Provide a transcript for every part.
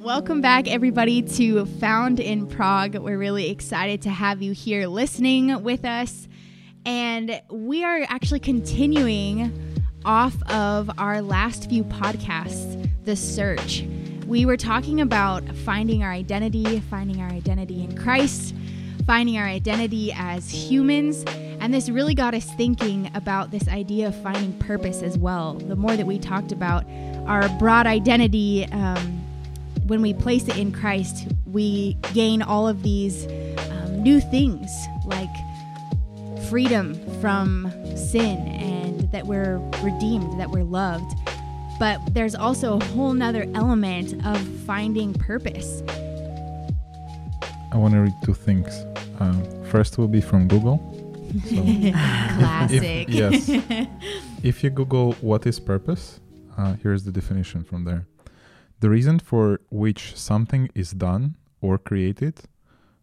Welcome back, everybody, to Found in Prague. We're really excited to have you here listening with us. And we are actually continuing off of our last few podcasts, The Search. We were talking about finding our identity, finding our identity in Christ, finding our identity as humans. And this really got us thinking about this idea of finding purpose as well. The more that we talked about our broad identity, um, when we place it in Christ, we gain all of these um, new things like freedom from sin and that we're redeemed, that we're loved. But there's also a whole nother element of finding purpose. I want to read two things. Um, first will be from Google. So Classic. If, yes. if you Google what is purpose, uh, here's the definition from there. The reason for which something is done or created,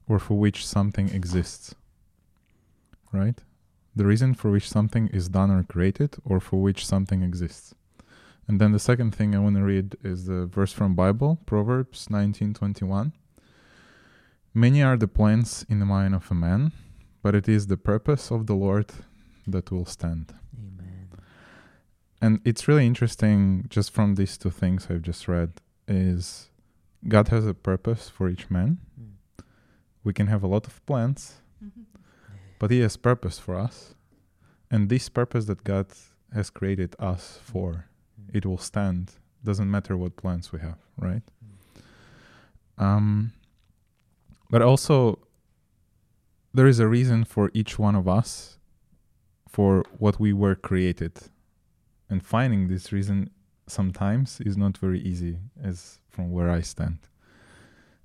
or for which something exists. Right? The reason for which something is done or created, or for which something exists. And then the second thing I want to read is the verse from Bible, Proverbs 19:21. Many are the plans in the mind of a man, but it is the purpose of the Lord that will stand. Amen. And it's really interesting just from these two things I've just read is God has a purpose for each man. Mm. We can have a lot of plans, but he has purpose for us. And this purpose that God has created us for, Mm. it will stand. Doesn't matter what plans we have, right? Mm. Um, but also, there is a reason for each one of us for what we were created. And finding this reason sometimes is not very easy, as from where I stand.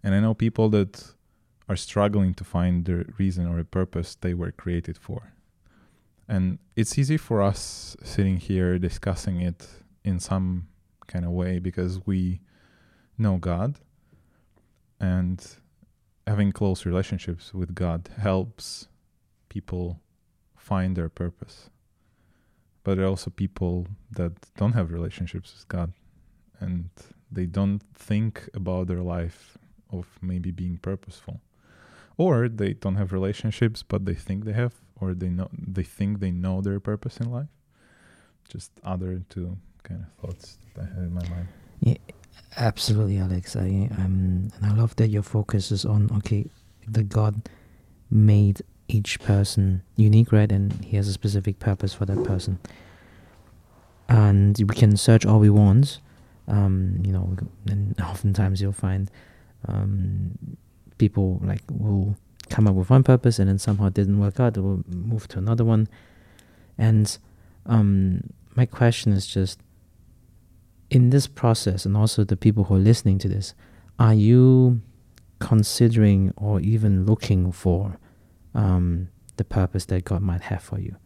And I know people that are struggling to find the reason or a purpose they were created for. And it's easy for us sitting here discussing it in some kind of way because we know God and having close relationships with God helps people find their purpose. But there are also people that don't have relationships with God and they don't think about their life of maybe being purposeful. Or they don't have relationships but they think they have or they know they think they know their purpose in life. Just other two kind of thoughts that I had in my mind. Yeah, absolutely, Alex. I um, and I love that your focus is on okay, the God made each person unique, right? And He has a specific purpose for that person. And we can search all we want, um, you know, and oftentimes you'll find um, people like will come up with one purpose and then somehow it didn't work out. They will move to another one, and um, my question is just in this process and also the people who are listening to this are you considering or even looking for um, the purpose that god might have for you.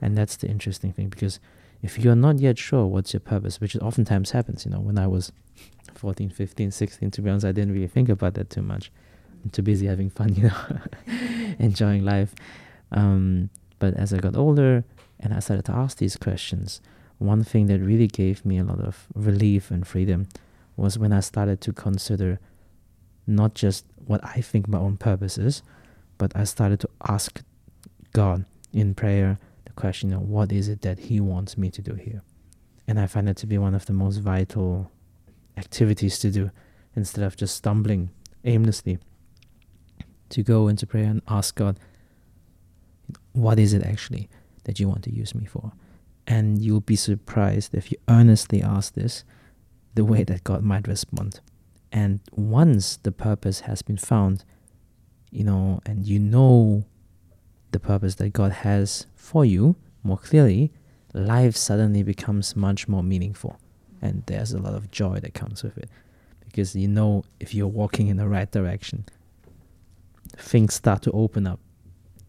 And that's the interesting thing because if you're not yet sure what's your purpose which oftentimes happens you know when i was 14 15 16 to be honest i didn't really think about that too much. I'm too busy having fun you know enjoying life. Um, but as i got older and i started to ask these questions one thing that really gave me a lot of relief and freedom was when I started to consider not just what I think my own purpose is, but I started to ask God in prayer the question, of what is it that He wants me to do here? And I find it to be one of the most vital activities to do instead of just stumbling aimlessly to go into prayer and ask God, what is it actually that you want to use me for? And you'll be surprised if you earnestly ask this, the way that God might respond. And once the purpose has been found, you know, and you know the purpose that God has for you more clearly, life suddenly becomes much more meaningful. And there's a lot of joy that comes with it. Because you know if you're walking in the right direction, things start to open up,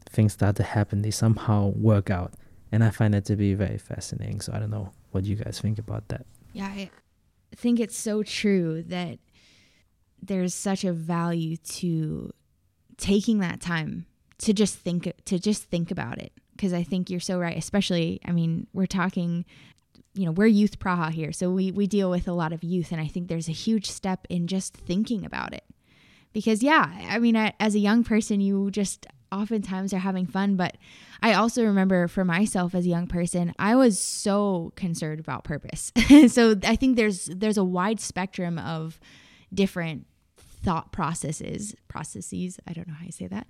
things start to happen, they somehow work out and I find that to be very fascinating. So I don't know what you guys think about that. Yeah, I think it's so true that there's such a value to taking that time to just think to just think about it because I think you're so right especially I mean we're talking you know, we're youth Praha here, so we we deal with a lot of youth, and I think there's a huge step in just thinking about it, because yeah, I mean, I, as a young person, you just oftentimes are having fun, but I also remember for myself as a young person, I was so concerned about purpose. so I think there's there's a wide spectrum of different thought processes processes i don't know how you say that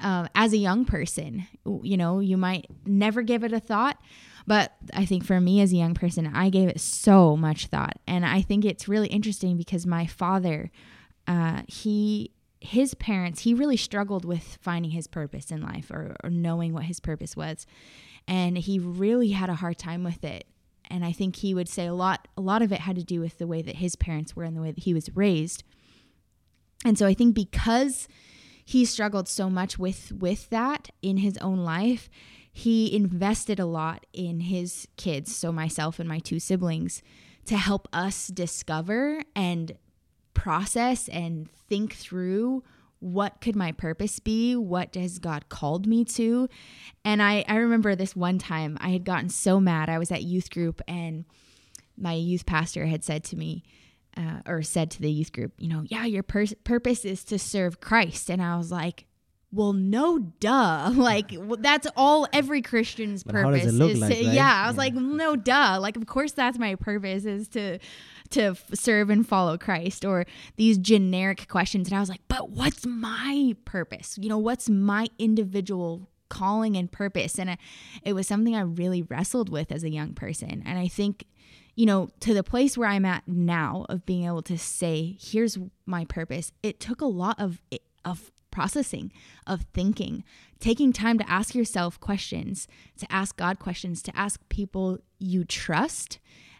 um, as a young person you know you might never give it a thought but i think for me as a young person i gave it so much thought. And i think it's really interesting because my father uh, he his parents he really struggled with finding his purpose in life or, or knowing what his purpose was. And he really had a hard time with it. And i think he would say a lot a lot of it had to do with the way that his parents were and the way that he was raised and so I think because he struggled so much with with that in his own life, he invested a lot in his kids, so myself and my two siblings, to help us discover and process and think through what could my purpose be what has god called me to. And i i remember this one time i had gotten so mad. I was at youth group and my youth pastor had said to me uh, or said to the youth group, you know, yeah, your pur- purpose is to serve Christ. And I was like, well, no, duh. Like well, that's all every Christian's But purpose. how does it look is like, to, right? Yeah, I was Yeah. like, no, duh. Like, of course, that's my purpose is to to f- serve and follow Christ, or these generic questions. And I was like, but what's my purpose? You know, what's my individual calling and purpose? And uh, it was something I really wrestled with as a young person. And I think you know, to the place where I'm at now of being able to say, here's my purpose, it took a lot of of processing, of thinking, taking time to ask yourself questions, to ask God questions, to ask people you trust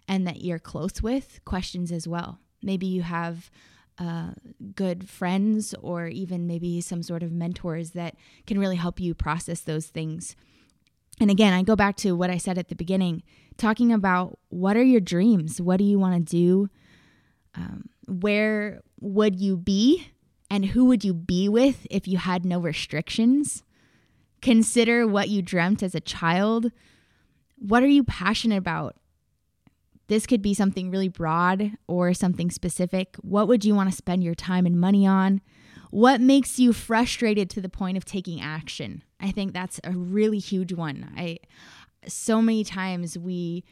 and that you're close with questions as well. Maybe you have uh, good friends or even maybe some sort of mentors that can really help you process those things. And again, I go back to what I said at the beginning, talking about what are your dreams? What do you want to do? Um, where would you be? And who would you be with if you had no restrictions? Consider what you dreamt as a child. What are you passionate about? This could be something really broad or something specific. What would you want to spend your time and money on? What makes you frustrated to the point of taking action? I think that's a really huge one. I so many times we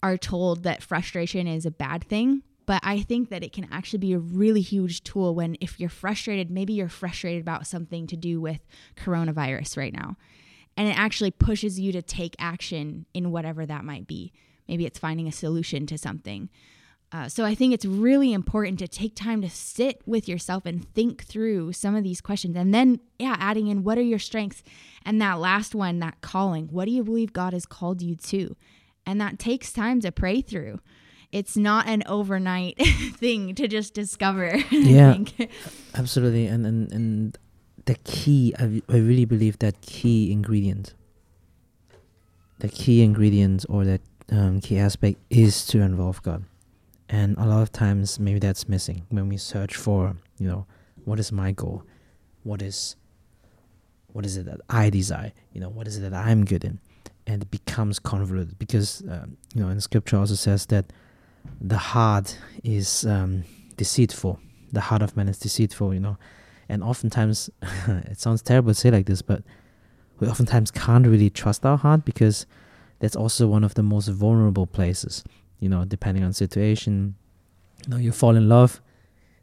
are told that frustration is a bad thing, but I think that it can actually be a really huge tool when if you're frustrated, maybe you're frustrated about something to do with coronavirus right now. And it actually pushes you to take action in whatever that might be. Maybe it's finding a solution to something. Uh, so I think it's really important to take time to sit with yourself and think through some of these questions. And then, yeah, adding in what are your strengths? And that last one, that calling. What do you believe God has called you to? And that takes time to pray through. It's not an overnight thing to just discover. Yeah. think. Absolutely, and and and the key, I, I really believe that key ingredient, the key ingredient or that um, key aspect is to involve God, and a lot of times maybe that's missing when we search for, you know, what is my goal, what is, what is it that I desire, you know, what is it that I'm good in, and it becomes convoluted because um, you know, in Scripture also says that the heart is um, deceitful, the heart of man is deceitful, you know. And oftentimes it sounds terrible to say like this but we oftentimes can't really trust our heart because that's also one of the most vulnerable places you know depending on situation you know you fall in love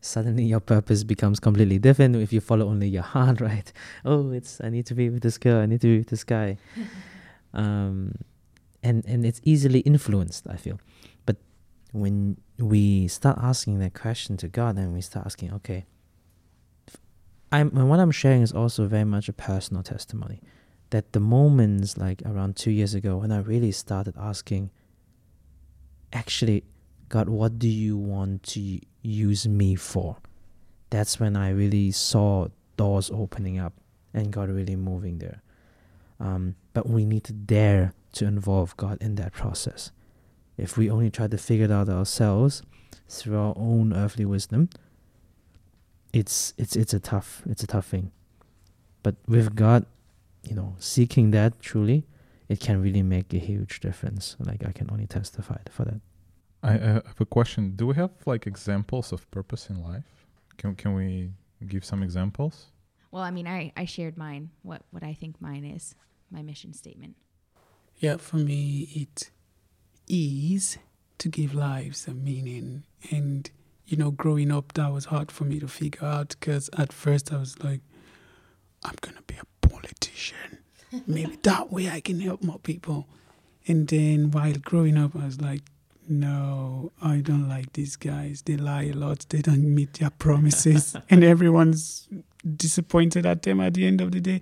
suddenly your purpose becomes completely different. If you follow only your heart right? Oh it's i need to be with this girl i need to be with this guy. Um and and it's easily influenced i feel. But when we start asking that question to god and we start asking okay I'm and what I'm sharing is also very much a personal testimony. That the moments like around two years ago when I really started asking, actually, God, what do you want to use me for? That's when I really saw doors opening up and God really moving there. Um, but we need to dare to involve God in that process. If we only try to figure it out ourselves through our own earthly wisdom, it's it's it's a tough it's a tough thing but with god you know seeking that truly it can really make a huge difference. Like I can only testify for that. I uh, have a question. Do we have like examples of purpose in life? Can can we give some examples? Well, I mean, I, I shared mine, what, what I think mine is, my mission statement. Yeah, for me, it is to give lives a meaning. And, you know, growing up, that was hard for me to figure out because at first I was like, I'm going to be a politician. Maybe that way I can help more people. And then while growing up, I was like, no, I don't like these guys. They lie a lot. They don't meet their promises. and everyone's disappointed at them at the end of the day.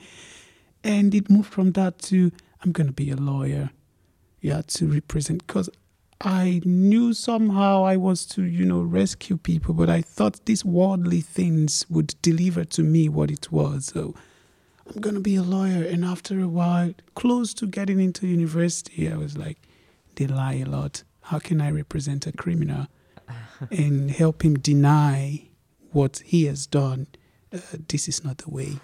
And it moved from that to I'm going to be a lawyer. Yeah, to represent. Because I knew somehow I was to, you know, rescue people, but I thought these worldly things would deliver to me what it was. So I'm going to be a lawyer. And after a while, close to getting into university, I was like, they lie a lot how can I represent a criminal and help him deny what he has done? Uh, this is not the way.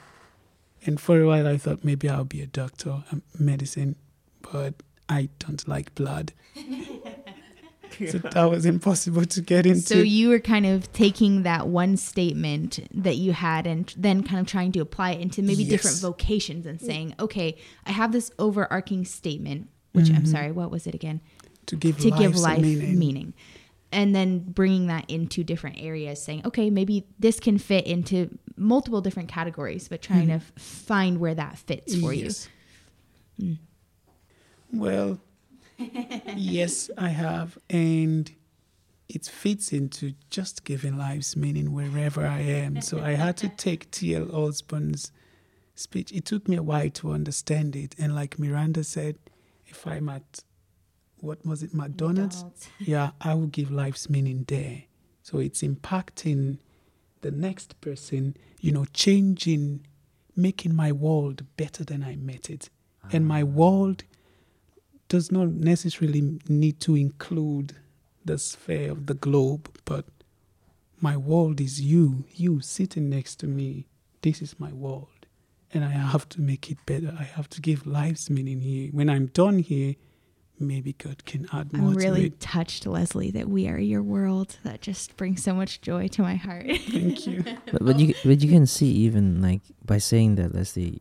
And for a while, I thought maybe I'll be a doctor, medicine, but I don't like blood. so that was impossible to get into. So you were kind of taking that one statement that you had and then kind of trying to apply it into maybe yes. different vocations and saying, okay, I have this overarching statement, which mm-hmm. I'm sorry, what was it again? to give to give life meaning. meaning and then bringing that into different areas saying okay maybe this can fit into multiple different categories but trying mm-hmm. to find where that fits for yes. you mm. well yes i have and it fits into just giving lives meaning wherever i am so i had to take T.L. Osborn's speech it took me a while to understand it and like miranda said if i'm at what was it, McDonald's? McDonald's. yeah, I will give life's meaning there. So it's impacting the next person, you know, changing, making my world better than I met it. Ah. And my ah. world does not necessarily need to include the sphere of the globe, but my world is you, you sitting next to me. This is my world. And I have to make it better. I have to give life's meaning here. When I'm done here, maybe God can add more. I'm really touched, Leslie, that we are your world. That just brings so much joy to my heart. Thank you. but, but you but you can see even like by saying that, Leslie,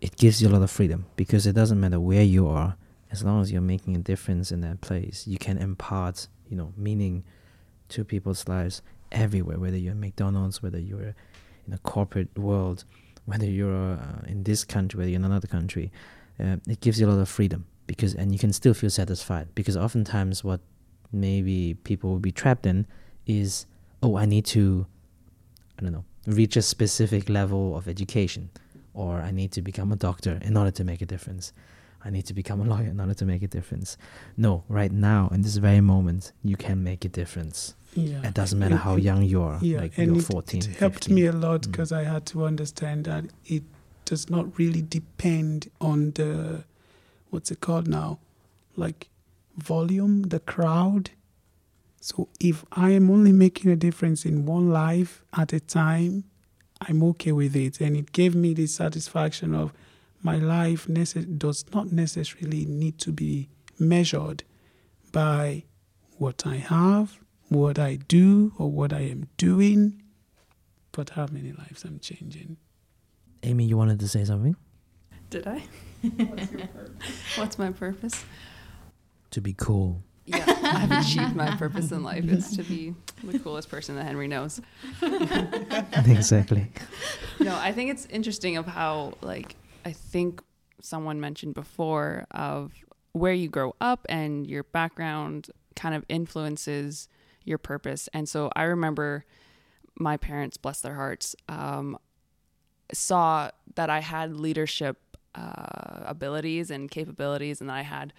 it gives you a lot of freedom because it doesn't matter where you are, as long as you're making a difference in that place, you can impart, you know, meaning to people's lives everywhere. Whether you're McDonald's, whether you're in a corporate world, whether you're uh, in this country, whether you're in another country, uh, it gives you a lot of freedom because and you can still feel satisfied because oftentimes what maybe people will be trapped in is oh I need to I don't know reach a specific level of education or I need to become a doctor in order to make a difference. I need to become a lawyer in order to make a difference. No, right now in this very moment you can make a difference. Yeah. It doesn't matter how young you are. Yeah, like and you're 14. It, it helped 15. me a lot because mm. I had to understand that it does not really depend on the what's it called now? Like volume, the crowd. So if I am only making a difference in one life at a time, I'm okay with it. And it gave me the satisfaction of my life nece- does not necessarily need to be measured by what I have, what I do, or what I am doing, but how many lives I'm changing. Amy, you wanted to say something? Did I? What's, your purpose? What's my purpose? To be cool. Yeah, I've achieved my purpose in life. It's to be the coolest person that Henry knows. exactly. No, I think it's interesting of how like I think someone mentioned before of where you grow up and your background kind of influences your purpose. And so I remember my parents, bless their hearts, um, saw that I had leadership uh, abilities and capabilities, and that I had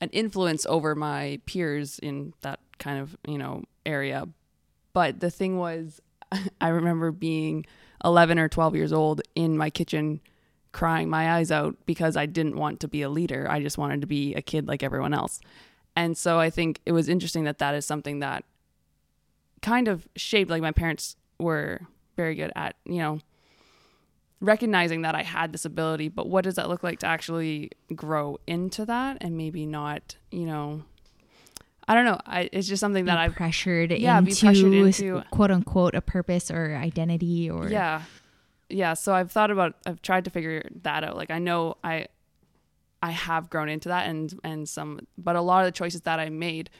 an influence over my peers in that kind of you know area. But the thing was, I remember being 11 or 12 years old in my kitchen crying my eyes out because I didn't want to be a leader. I just wanted to be a kid like everyone else. And so I think it was interesting that that is something that kind of shaped like my parents were very good at, you know, recognizing that I had this ability, but what does that look like to actually grow into that and maybe not, you know, I don't know. I, it's just something that I've pressured Yeah, into, be pressured into- quote unquote a purpose or identity or yeah yeah so i've thought about i've tried to figure that out. Like i know i i have grown into that and and some but a lot of the choices that i made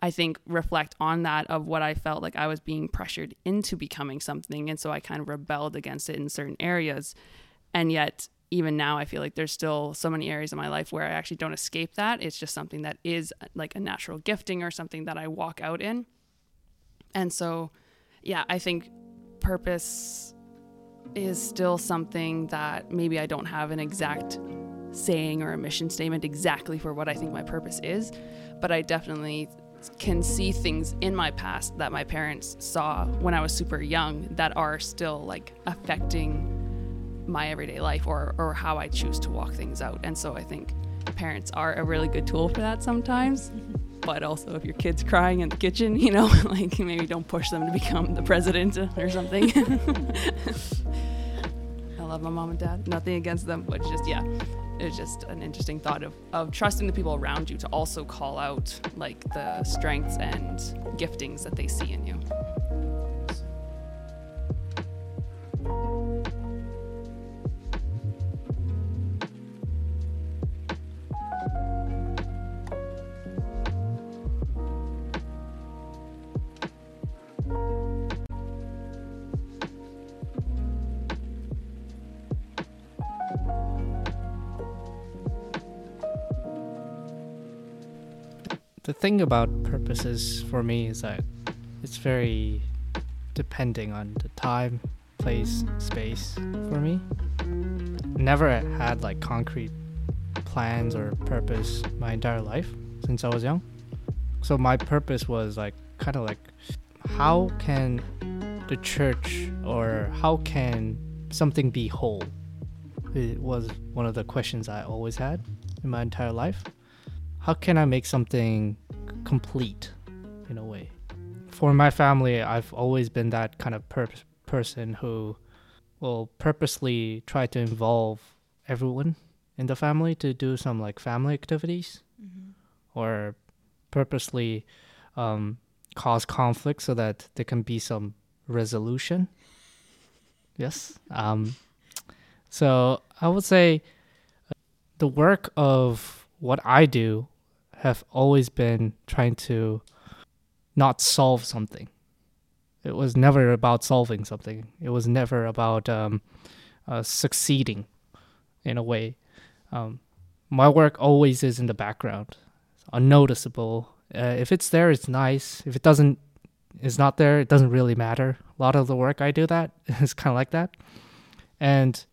i think reflect on that of what i felt like i was being pressured into becoming something. And so i kind of rebelled against it in certain areas. And yet even now i feel like there's still so many areas in my life where i actually don't escape that. It's just something that is like a natural gifting or something that i walk out in. And so yeah i think purpose is still something that maybe I don't have an exact saying or a mission statement exactly for what I think my purpose is, but I definitely can see things in my past that my parents saw when I was super young that are still like affecting my everyday life or or how I choose to walk things out. And so I think parents are a really good tool for that sometimes. But also, if your kid's crying in the kitchen, you know, like maybe don't push them to become the president or something. I love my mom and dad. Nothing against them, but just yeah, it's just an interesting thought of of trusting the people around you to also call out like the strengths and giftings that they see in you. Thing about purposes for me is that it's very depending on the time, place, space for me. Never had like concrete plans or purpose my entire life since I was young. So my purpose was like kind of like how can the church or how can something be whole? It was one of the questions I always had in my entire life how can I make something complete in a way? For my family, I've always been that kind of per- person who will purposely try to involve everyone in the family to do some like family activities or purposely um, cause conflict so that there can be some resolution. Yes. Um, so I would say uh, the work of what I do have always been trying to not solve something. It was never about solving something. It was never about um, uh, succeeding in a way. Um, my work always is in the background, it's unnoticeable. Uh, if it's there, it's nice. If it doesn't, is not there, it doesn't really matter. A lot of the work I do that is kind of like that, and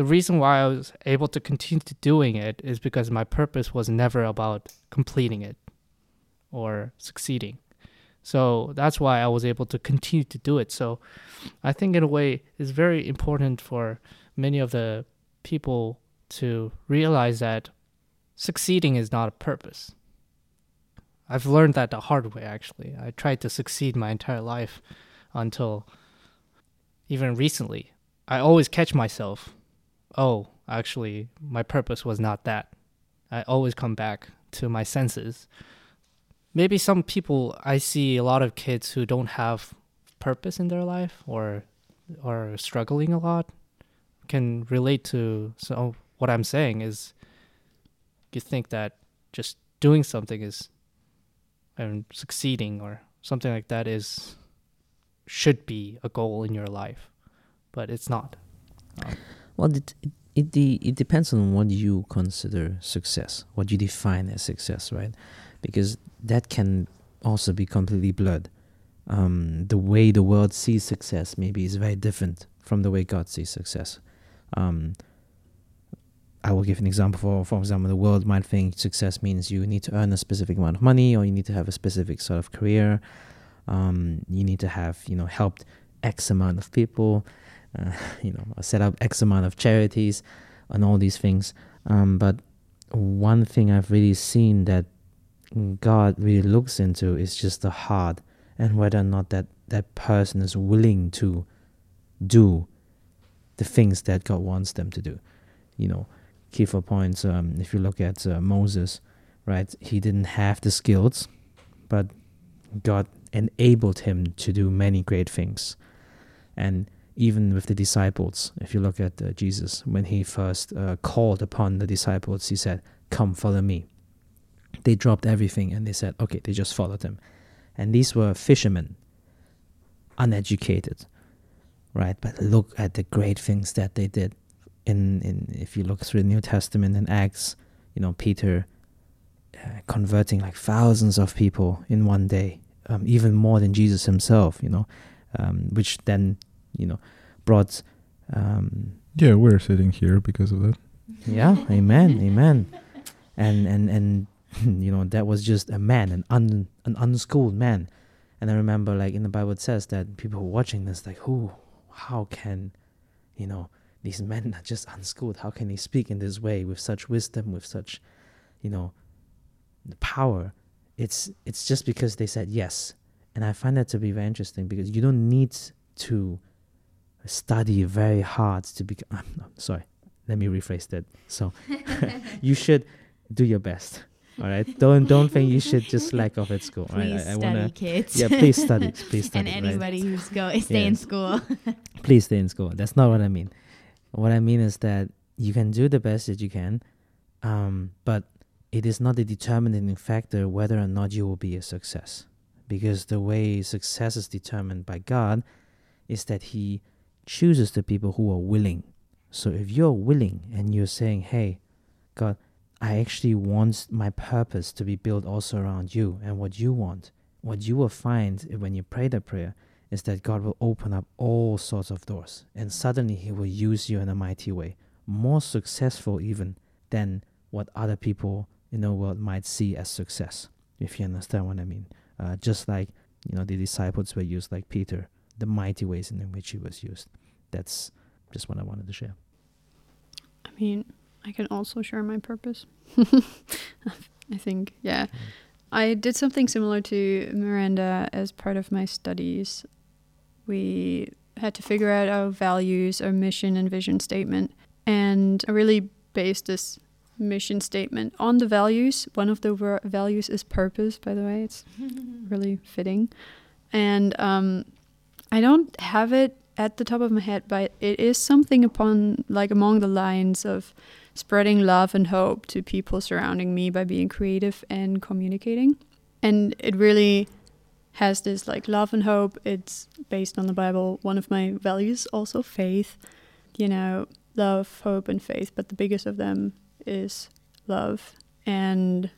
the reason why I was able to continue to doing it is because my purpose was never about completing it or succeeding. So that's why I was able to continue to do it. So I think in a way it's very important for many of the people to realize that succeeding is not a purpose. I've learned that the hard way actually. I tried to succeed my entire life until even recently. I always catch myself oh, actually, my purpose was not that. I always come back to my senses. Maybe some people, I see a lot of kids who don't have purpose in their life or are struggling a lot can relate to so what I'm saying is you think that just doing something is and succeeding or something like that is should be a goal in your life, but it's not. Um, Well, it, it, it, de- it depends on what you consider success, what you define as success, right? Because that can also be completely blurred. Um, the way the world sees success maybe is very different from the way God sees success. Um, I will give an example. For, for example, the world might think success means you need to earn a specific amount of money, or you need to have a specific sort of career. Um, you need to have, you know, helped X amount of people uh, you know, set up X amount of charities and all these things. Um, but one thing I've really seen that God really looks into is just the heart and whether or not that that person is willing to do the things that God wants them to do. You know, key for points. Um, if you look at uh, Moses, right, he didn't have the skills, but God enabled him to do many great things. And even with the disciples, if you look at uh, Jesus, when he first uh, called upon the disciples, he said, Come, follow me. They dropped everything and they said, Okay, they just followed him. And these were fishermen, uneducated, right? But look at the great things that they did. In, in if you look through the New Testament and Acts, you know, Peter uh, converting like thousands of people in one day, um, even more than Jesus himself, you know, um, which then, you know, brought. Um, Yeah, we're sitting here because of that. yeah, amen, amen, and and and you know that was just a man, an un an unschooled man, and I remember like in the Bible it says that people were watching this like who, how can, you know, these men are just unschooled. How can they speak in this way with such wisdom, with such, you know, the power? It's it's just because they said yes, and I find that to be very interesting because you don't need to study very hard to become. I'm sorry, let me rephrase that. So you should do your best. All right, don't don't think you should just slack off at school. all right? Please I, I study, wanna kids. yeah, please study, please study. and right? anybody who's go stay in school. please stay in school. That's not what I mean. What I mean is that you can do the best that you can, um, but it is not a determining factor whether or not you will be a success. Because the way success is determined by God is that He chooses the people who are willing. So if you're willing and you're saying, hey, God, I actually want my purpose to be built also around you and what you want, what you will find when you pray that prayer is that God will open up all sorts of doors and suddenly He will use you in a mighty way, more successful even than what other people in the world might see as success, if you understand what I mean. Uh, just like, you know, the disciples were used like Peter, the mighty ways in which he was used. That's just what I wanted to share. I mean, I can also share my purpose. I think, yeah. I did something similar to Miranda as part of my studies. We had to figure out our values, our mission and vision statement. And I really based this mission statement on the values. One of the ver- values is purpose, by the way. It's really fitting. And um, I don't have it at the top of my head, but it is something upon, like, among the lines of spreading love and hope to people surrounding me by being creative and communicating. And it really has this like love and hope. It's based on the Bible. One of my values also faith. You know, love, hope and faith, but the biggest of them is love. And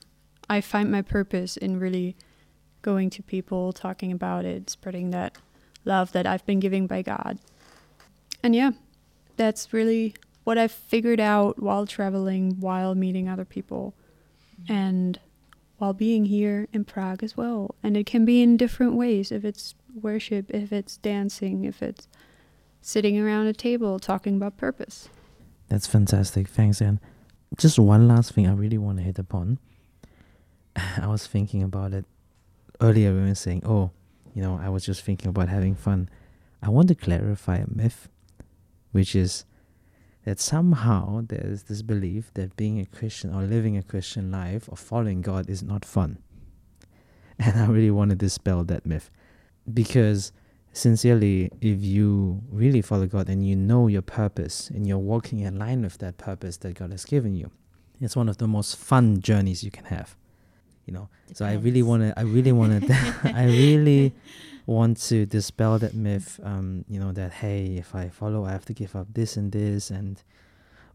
I find my purpose in really going to people, talking about it, spreading that love that I've been given by God. And yeah, that's really what I've figured out while traveling, while meeting other people, mm-hmm. and while being here in Prague as well. And it can be in different ways if it's worship, if it's dancing, if it's sitting around a table talking about purpose. That's fantastic. Thanks, Anne. Just one last thing I really want to hit upon. I was thinking about it earlier when we were saying, oh, you know, I was just thinking about having fun. I want to clarify a myth, which is that somehow there is this belief that being a Christian or living a Christian life or following God is not fun. And I really want to dispel that myth. Because sincerely, if you really follow God and you know your purpose and you're walking in line with that purpose that God has given you, it's one of the most fun journeys you can have. You know, so I really want to. I really want to. I really want to dispel that myth. Um, you know that hey, if I follow, I have to give up this and this, and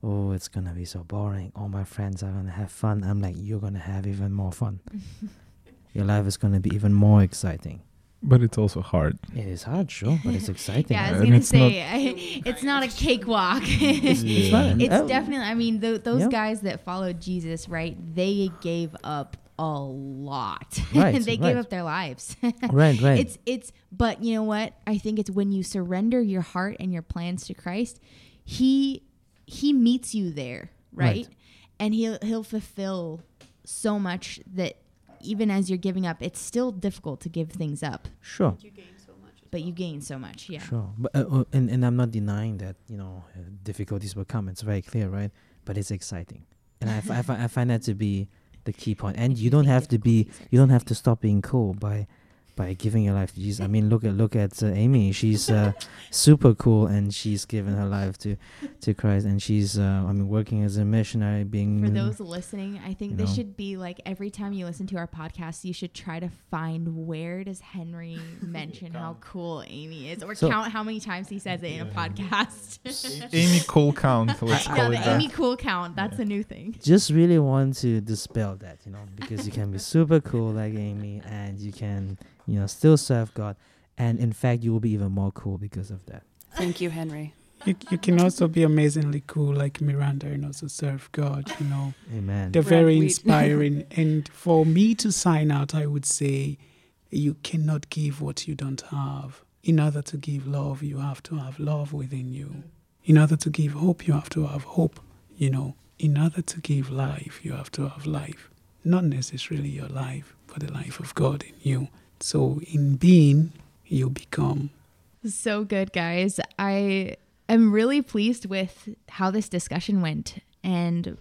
oh, it's gonna be so boring. All my friends are gonna have fun. I'm like, you're gonna have even more fun. Your life is gonna be even more exciting. But it's also hard. It is hard, sure, but it's exciting. Yeah, I And was gonna it's not- say I, it's not a cakewalk. It's, it's. It's oh, definitely. I mean, th- those Yeah. guys that followed Jesus, right? They gave up a lot. Right, they right. gave up their lives. right, right. It's it's. But you know what? I think it's when you surrender your heart and your plans to Christ, he he meets you there, right? Right. And he'll he'll fulfill so much that even as you're giving up, it's still difficult to give things up. sure. You gain so much but you gain so much. Yeah. Sure, but uh, uh, and and I'm not denying that you know uh, difficulties will come. It's very clear, right? But it's exciting, and I, f- I, fi- I find that to be the key point. And you don't have to be you don't have to stop being cool by by giving your life to Jesus. I mean, look at look at uh, Amy. She's uh, super cool, and she's given her life to to Christ, and she's uh, I mean working as a missionary, being For those listening, I think this know. should be like every time you listen to our podcast, you should try to find where does Henry mention how cool Amy is, or So- count how many times he says it in a podcast. Amy Cool Count. Let's yeah, call the it that. Amy cool count. That's a new thing. just really want to dispel that, you know, because you can be super cool like Amy, and you can you know still serve God, and in fact you will be even more cool because of that. Thank you, Henry. You, you can also be amazingly cool like Miranda and also serve God, you know. Amen. They're very inspiring. and for me to sign out, I would say you cannot give what you don't have. In order to give love, you have to have love within you. In order to give hope, you have to have hope. You know, in order to give life, you have to have life. Not necessarily your life, but the life of God in you. So, in being, you become. So good, guys. I am really pleased with how this discussion went and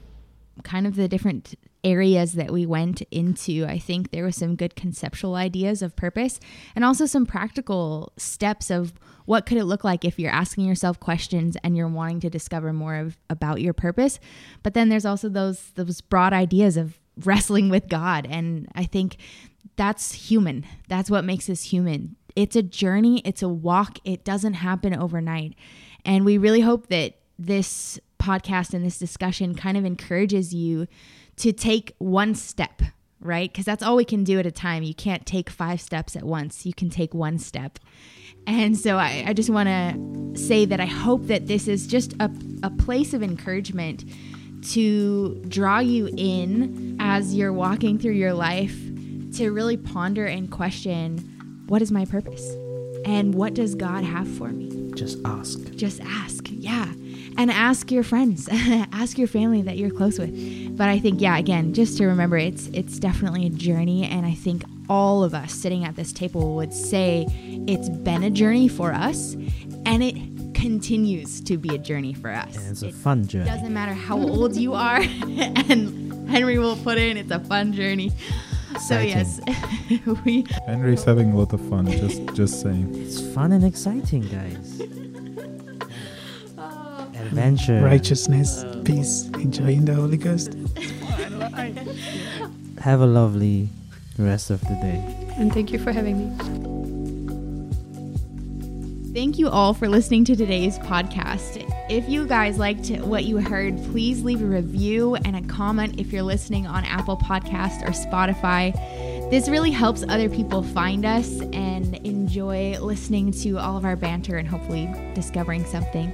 kind of the different areas that we went into. I think there was some good conceptual ideas of purpose and also some practical steps of what could it look like if you're asking yourself questions and you're wanting to discover more of about your purpose. But then there's also those those broad ideas of wrestling with God and I think that's human. That's what makes us human. It's a journey, it's a walk. It doesn't happen overnight. And we really hope that this podcast and this discussion kind of encourages you to take one step, right? Because that's all we can do at a time. You can't take five steps at once, you can take one step. And so I, I just want to say that I hope that this is just a, a place of encouragement to draw you in as you're walking through your life to really ponder and question what is my purpose and what does God have for me? Just ask. Just ask, yeah. And ask your friends, ask your family that you're close with. But I think, yeah, again, just to remember, it's it's definitely a journey, and I think all of us sitting at this table would say it's been a journey for us, and it continues to be a journey for us. And it's a It fun journey. doesn't matter how old you are, and Henry will put in, it's a fun journey. So yes, we Henry's having a lot of fun. Just, just saying. It's fun and exciting, guys. Oh. Adventure. Righteousness, uh, peace, enjoying the Holy Ghost. Have a lovely rest of the day. And thank you for having me. Thank you all for listening to today's podcast. If you guys liked what you heard, please leave a review and a comment if you're listening on Apple Podcast or Spotify. This really helps other people find us and enjoy listening to all of our banter and hopefully discovering something.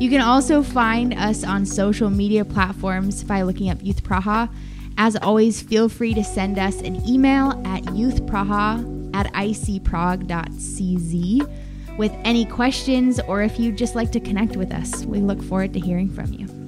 You can also find us on social media platforms by looking up Youth Praha. As always, feel free to send us an email at youthpraha at icprague.cz with any questions or if you'd just like to connect with us. We look forward to hearing from you.